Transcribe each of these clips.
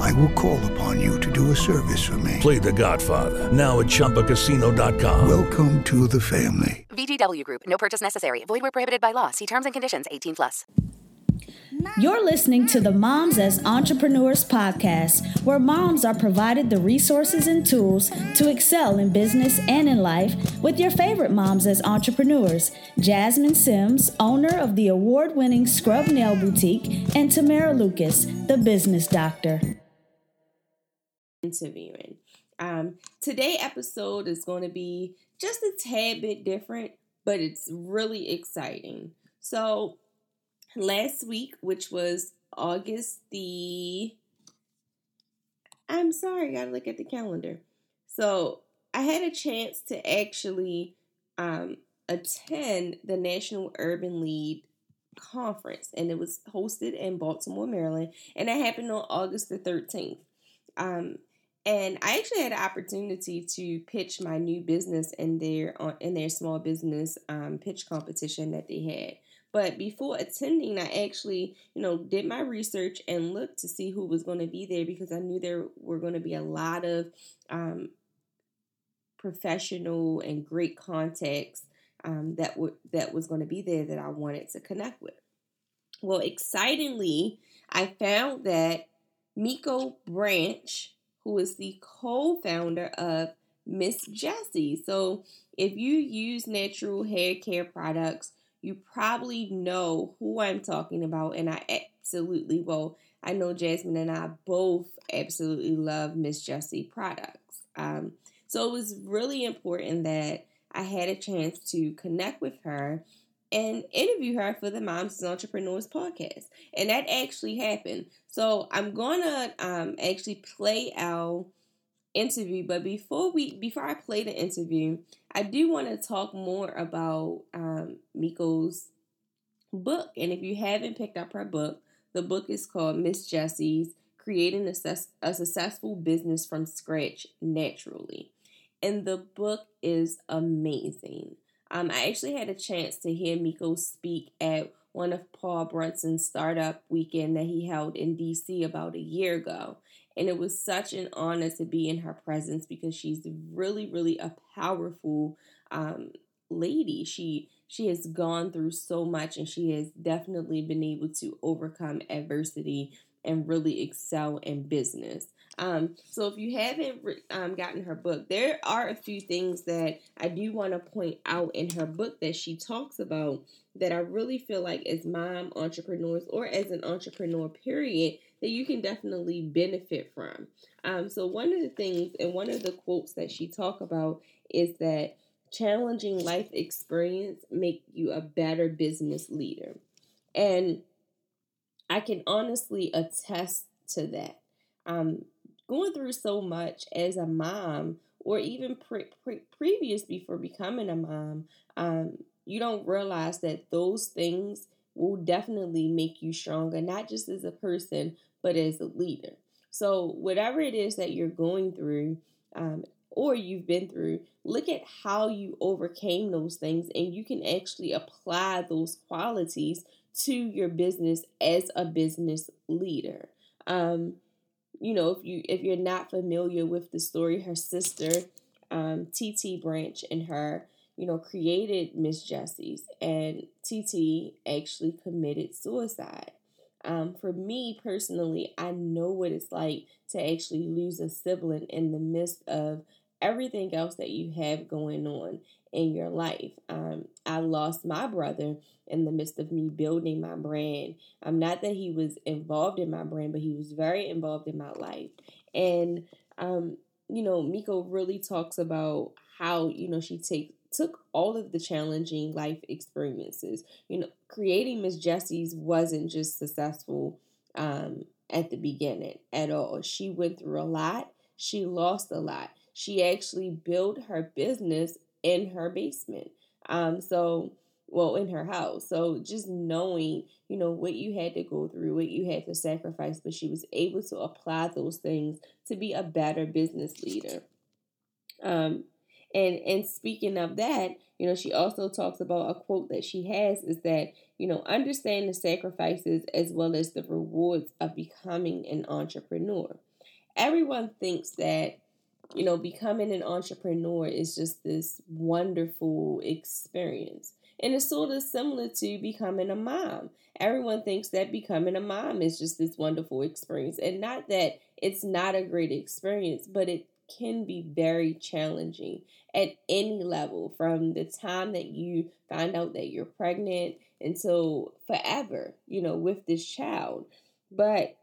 I will call upon you to do a service for me. Play The Godfather now at ChumbaCasino.com. Welcome to the family. VGW Group. No purchase necessary. Void where prohibited by law. See terms and conditions. 18 plus. You're listening to the Moms as Entrepreneurs podcast, where moms are provided the resources and tools to excel in business and in life with your favorite moms as entrepreneurs Jasmine Sims, owner of the award winning Scrub Nail Boutique, and Tamara Lucas, the business doctor. Interviewing. Um, today episode is going to be just a tad bit different, but it's really exciting. So last week, which was August the I'm sorry, I gotta look at the calendar. So I had a chance to actually um, attend the National Urban League conference, and it was hosted in Baltimore, Maryland, and it happened on August the 13th. Um, and I actually had an opportunity to pitch my new business in their in their small business um, pitch competition that they had. But before attending, I actually, you know, did my research and looked to see who was going to be there because I knew there were going to be a lot of um, professional and great contacts um, that were that was going to be there that I wanted to connect with. Well, excitingly, I found that Miko Branch, who is the co-founder of Miss Jessie. So, if you use natural hair care products, you probably know who I'm talking about, and I absolutely well, I know Jasmine and I both absolutely love Miss Jessie products. Um, so it was really important that I had a chance to connect with her and interview her for the Moms as Entrepreneurs podcast. And that actually happened. So I'm gonna um, actually play our interview, but before we before I play the interview, I do want to talk more about um, Miko's book. And if you haven't picked up her book, the book is called Miss Jessie's Creating a, a Successful Business from Scratch Naturally. And the book is amazing. Um, I actually had a chance to hear Miko speak at one of Paul Brunson's startup weekend that he held in DC about a year ago. And it was such an honor to be in her presence because she's really, really a powerful um, lady. She she has gone through so much and she has definitely been able to overcome adversity and really excel in business. Um, so if you haven't um, gotten her book, there are a few things that I do want to point out in her book that she talks about that I really feel like as mom entrepreneurs or as an entrepreneur period that you can definitely benefit from. Um, so one of the things and one of the quotes that she talk about is that challenging life experience make you a better business leader. And I can honestly attest to that. Um, going through so much as a mom, or even pre- pre- previous before becoming a mom, um, you don't realize that those things will definitely make you stronger, not just as a person, but as a leader. So, whatever it is that you're going through um, or you've been through, look at how you overcame those things, and you can actually apply those qualities to your business as a business leader. Um, you know, if you if you're not familiar with the story, her sister, um, Titi Branch, and her, you know, created Miss Jessie's, and TT actually committed suicide. Um, for me personally, I know what it's like to actually lose a sibling in the midst of everything else that you have going on in your life. Um, I lost my brother in the midst of me building my brand. Um, not that he was involved in my brand, but he was very involved in my life. And um, you know, Miko really talks about how you know she takes took all of the challenging life experiences. You know, creating Miss Jessie's wasn't just successful um, at the beginning at all. She went through a lot. She lost a lot. She actually built her business in her basement. Um, so well in her house. So just knowing, you know, what you had to go through, what you had to sacrifice, but she was able to apply those things to be a better business leader. Um, and and speaking of that, you know, she also talks about a quote that she has is that, you know, understand the sacrifices as well as the rewards of becoming an entrepreneur. Everyone thinks that you know, becoming an entrepreneur is just this wonderful experience. And it's sort of similar to becoming a mom. Everyone thinks that becoming a mom is just this wonderful experience. And not that it's not a great experience, but it can be very challenging at any level from the time that you find out that you're pregnant until forever, you know, with this child. But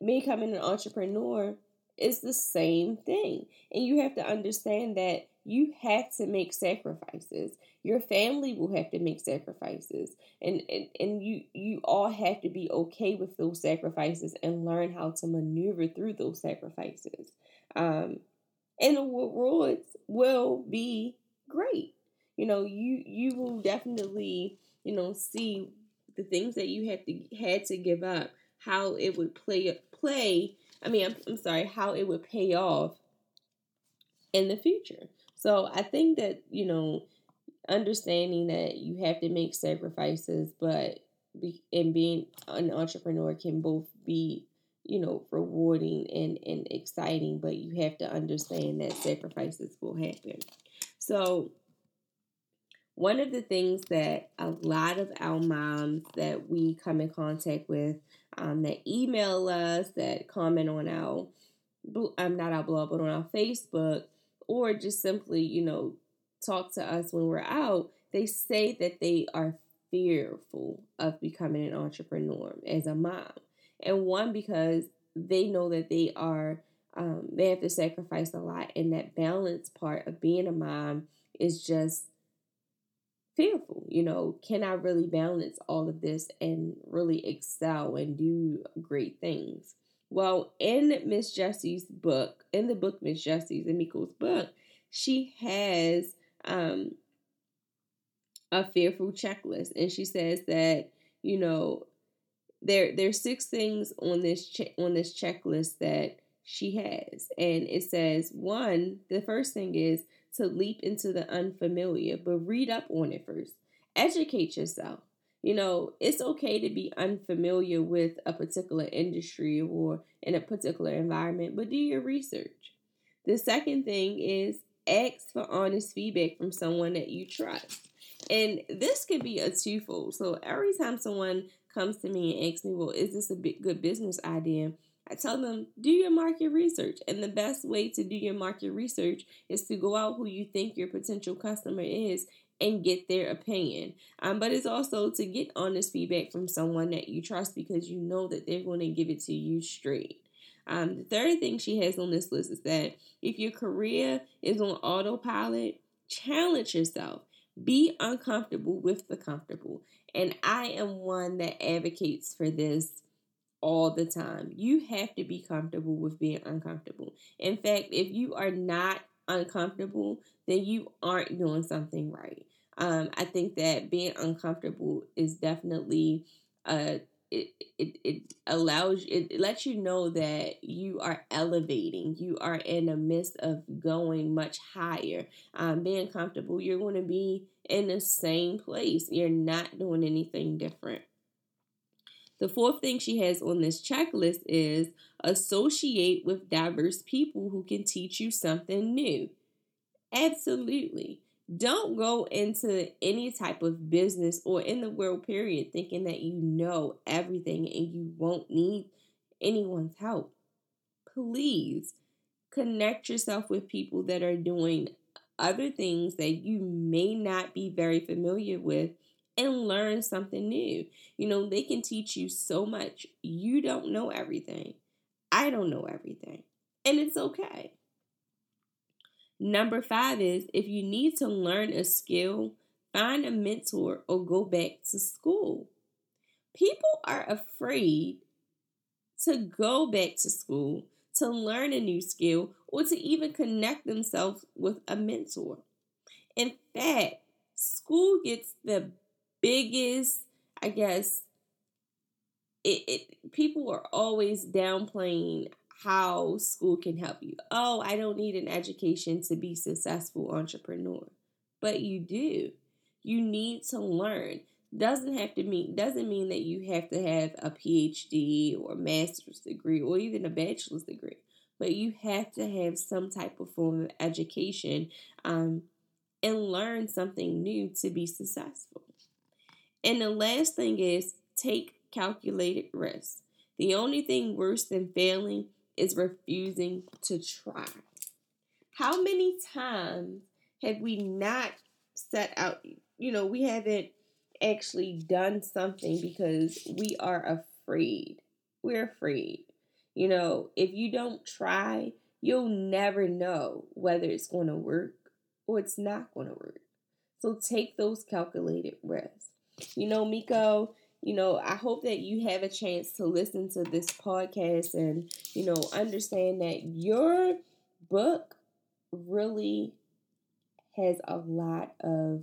me becoming an entrepreneur is the same thing. And you have to understand that you have to make sacrifices. Your family will have to make sacrifices. And, and, and you, you all have to be okay with those sacrifices and learn how to maneuver through those sacrifices. Um, and the rewards will be great. You know, you you will definitely, you know, see the things that you had to had to give up, how it would play play I mean, I'm, I'm sorry, how it would pay off in the future. So I think that, you know, understanding that you have to make sacrifices, but be, and being an entrepreneur can both be, you know, rewarding and, and exciting, but you have to understand that sacrifices will happen. So one of the things that a lot of our moms that we come in contact with um, that email us, that comment on our, I'm um, not our blog, but on our Facebook, or just simply, you know, talk to us when we're out, they say that they are fearful of becoming an entrepreneur as a mom. And one, because they know that they are, um, they have to sacrifice a lot. And that balance part of being a mom is just fearful. You know, can I really balance all of this and really excel and do great things? Well, in Miss Jessie's book, in the book Miss Jessie's and Miko's book, she has um, a fearful checklist, and she says that you know there there's six things on this che- on this checklist that she has, and it says one. The first thing is to leap into the unfamiliar, but read up on it first. Educate yourself. You know, it's okay to be unfamiliar with a particular industry or in a particular environment, but do your research. The second thing is ask for honest feedback from someone that you trust. And this could be a twofold. So every time someone comes to me and asks me, well, is this a good business idea? I tell them, do your market research. And the best way to do your market research is to go out who you think your potential customer is and get their opinion. Um, but it's also to get honest feedback from someone that you trust because you know that they're going to give it to you straight. Um, the third thing she has on this list is that if your career is on autopilot, challenge yourself. Be uncomfortable with the comfortable. And I am one that advocates for this all the time. You have to be comfortable with being uncomfortable. In fact, if you are not uncomfortable, then you aren't doing something right. Um, I think that being uncomfortable is definitely uh, it, it it allows it, it lets you know that you are elevating you are in the midst of going much higher um, being comfortable you're going to be in the same place you're not doing anything different the fourth thing she has on this checklist is associate with diverse people who can teach you something new. Absolutely. Don't go into any type of business or in the world, period, thinking that you know everything and you won't need anyone's help. Please connect yourself with people that are doing other things that you may not be very familiar with and learn something new. You know, they can teach you so much. You don't know everything. I don't know everything. And it's okay. Number five is if you need to learn a skill, find a mentor or go back to school. People are afraid to go back to school, to learn a new skill, or to even connect themselves with a mentor. In fact, school gets the biggest, I guess, it, it people are always downplaying how school can help you. Oh, I don't need an education to be successful entrepreneur. But you do. You need to learn. Doesn't have to mean doesn't mean that you have to have a PhD or master's degree or even a bachelor's degree. But you have to have some type of form of education um, and learn something new to be successful. And the last thing is take calculated risks. The only thing worse than failing is refusing to try. How many times have we not set out, you know, we haven't actually done something because we are afraid. We're afraid. You know, if you don't try, you'll never know whether it's going to work or it's not going to work. So take those calculated risks. You know, Miko, you know, I hope that you have a chance to listen to this podcast and, you know, understand that your book really has a lot of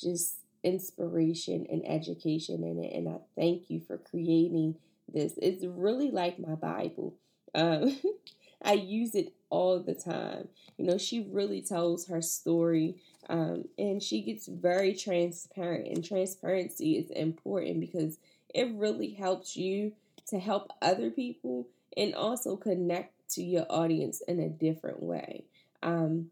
just inspiration and education in it. And I thank you for creating this. It's really like my Bible. Um, I use it all the time. You know, she really tells her story um, and she gets very transparent. And transparency is important because it really helps you to help other people and also connect to your audience in a different way. Um,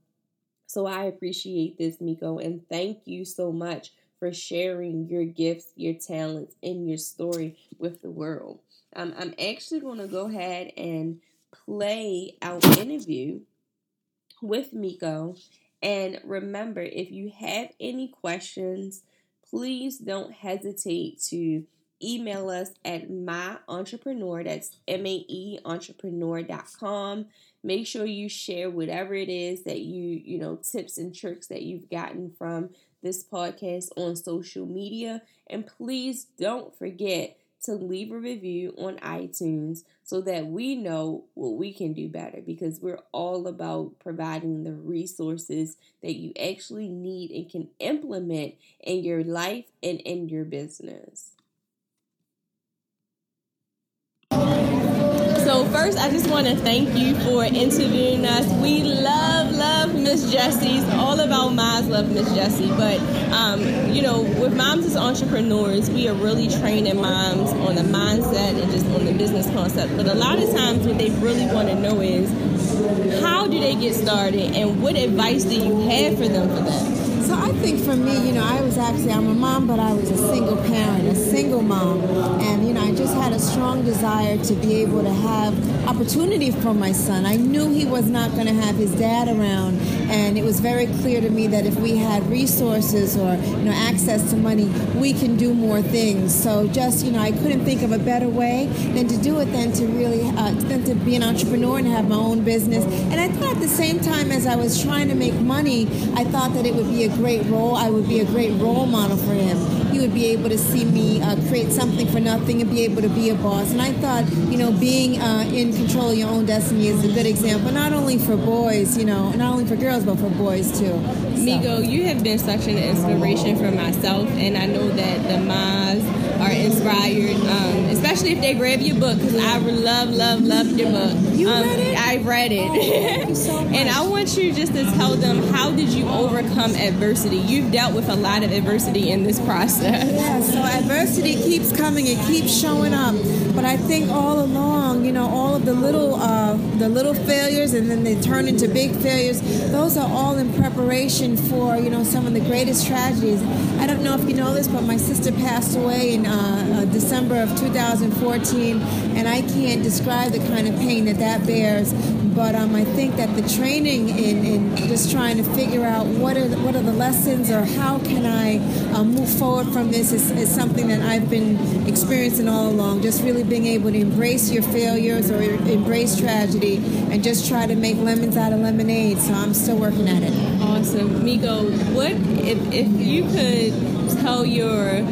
so I appreciate this, Miko, and thank you so much for sharing your gifts, your talents, and your story with the world. Um, I'm actually going to go ahead and play our interview with Miko. And remember, if you have any questions, please don't hesitate to email us at my entrepreneur that's m-a-e entrepreneur.com make sure you share whatever it is that you you know tips and tricks that you've gotten from this podcast on social media and please don't forget to leave a review on iTunes so that we know what we can do better because we're all about providing the resources that you actually need and can implement in your life and in your business. So first, I just want to thank you for interviewing us. We love, love Miss Jessie's. All of our moms love Miss Jessie. But, um, you know, with Moms as Entrepreneurs, we are really training moms on the mindset and just on the business concept. But a lot of times what they really want to know is how do they get started and what advice do you have for them for that? So I think for me, you know, I was actually, I'm a mom, but I was a single parent, a single mom. And, you know, I just had a strong desire to be able to have opportunity for my son. I knew he was not going to have his dad around. And it was very clear to me that if we had resources or, you know, access to money, we can do more things. So just, you know, I couldn't think of a better way than to do it than to really, uh, than to be an entrepreneur and have my own business. And I thought at the same time as I was trying to make money, I thought that it would be a great role. I would be a great role model for him. He would be able to see me uh, create something for nothing and be able to be a boss. And I thought, you know, being uh, in control of your own destiny is a good example, not only for boys, you know, not only for girls, but for boys too. So. Miko, you have been such an inspiration for myself, and I know that the Maz are inspired, um, especially if they grab your book, because I love, love, love your book. You um, read it? I read it. Oh, so and I want you just to tell them how did you overcome adversity? You've dealt with a lot of adversity in this process. Yeah, so adversity keeps coming, it keeps showing up. But I think all along, you know, all of the little, uh, the little failures, and then they turn into big failures. Those are all in preparation for, you know, some of the greatest tragedies. I don't know if you know this, but my sister passed away in uh, uh, December of 2014, and I can't describe the kind of pain that that bears. But um, I think that the training in, in just trying to figure out what are the, what are the lessons or how can I um, move forward from this is, is something that I've been experiencing all along. Just really being able to embrace your failures or embrace tragedy and just try to make lemons out of lemonade. So I'm still working at it. Awesome, Miko. What if if you could tell your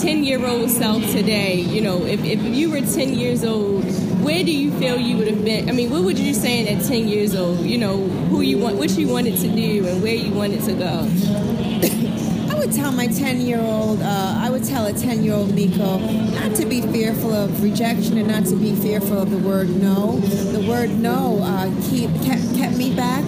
10 year old self today, you know, if, if you were 10 years old, where do you feel you would have been? I mean, what would you say at 10 years old? You know, who you want, what you wanted to do and where you wanted to go? I would tell my 10 year old, uh, I would tell a 10 year old Miko not to be fearful of rejection and not to be fearful of the word no. The word no uh, keep, kept, kept me back,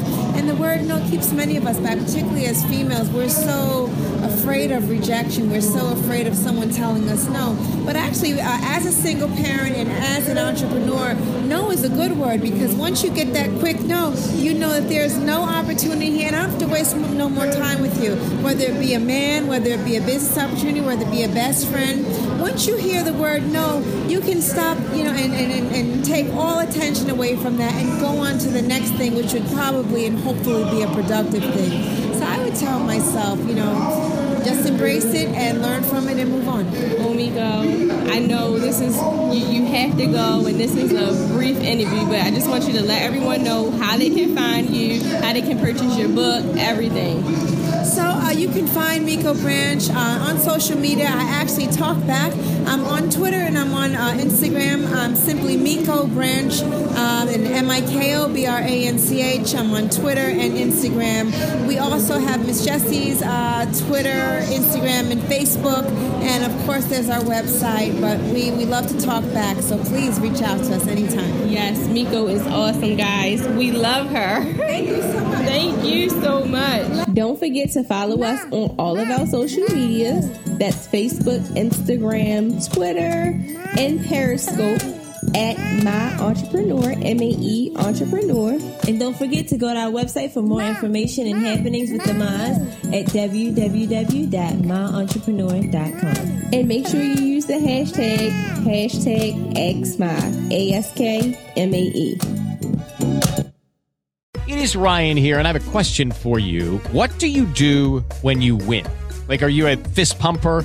the word no keeps many of us back, particularly as females. We're so afraid of rejection, we're so afraid of someone telling us no. But actually, uh, as a single parent and as an entrepreneur, no is a good word because once you get that quick no, you know that there's no opportunity here, and I don't have to waste no more time with you, whether it be a man, whether it be a business opportunity, whether it be a best friend. Once you hear the word no, you can stop, you know, and, and, and take all attention away from that and go on to the next thing, which would probably and hopefully be a productive thing. So I would tell myself, you know, just embrace it and learn from it and move on. Omiko, I know this is you, you have to go and this is a brief interview, but I just want you to let everyone know how they can find you, how they can purchase your book, everything. So uh, you can find Miko Branch uh, on social media. I actually talk back. I'm on Twitter and I'm on uh, Instagram. I'm simply Miko Branch um, and M I K O B R A N C H. I'm on Twitter and Instagram. We also have Miss Jessie's uh, Twitter, Instagram, and Facebook. And of course, there's our website. But we, we love to talk back. So please reach out to us anytime. Yes, Miko is awesome, guys. We love her. Thank you so much. Thank you so much. Don't forget to follow us on all of our social medias. That's Facebook, Instagram, Twitter, and Periscope at My Entrepreneur, M A E Entrepreneur. And don't forget to go to our website for more information and happenings with the Moms at www.myentrepreneur.com. And make sure you use the hashtag, hashtag AskMa, A S K M A E. It is Ryan here, and I have a question for you. What do you do when you win? Like, are you a fist pumper?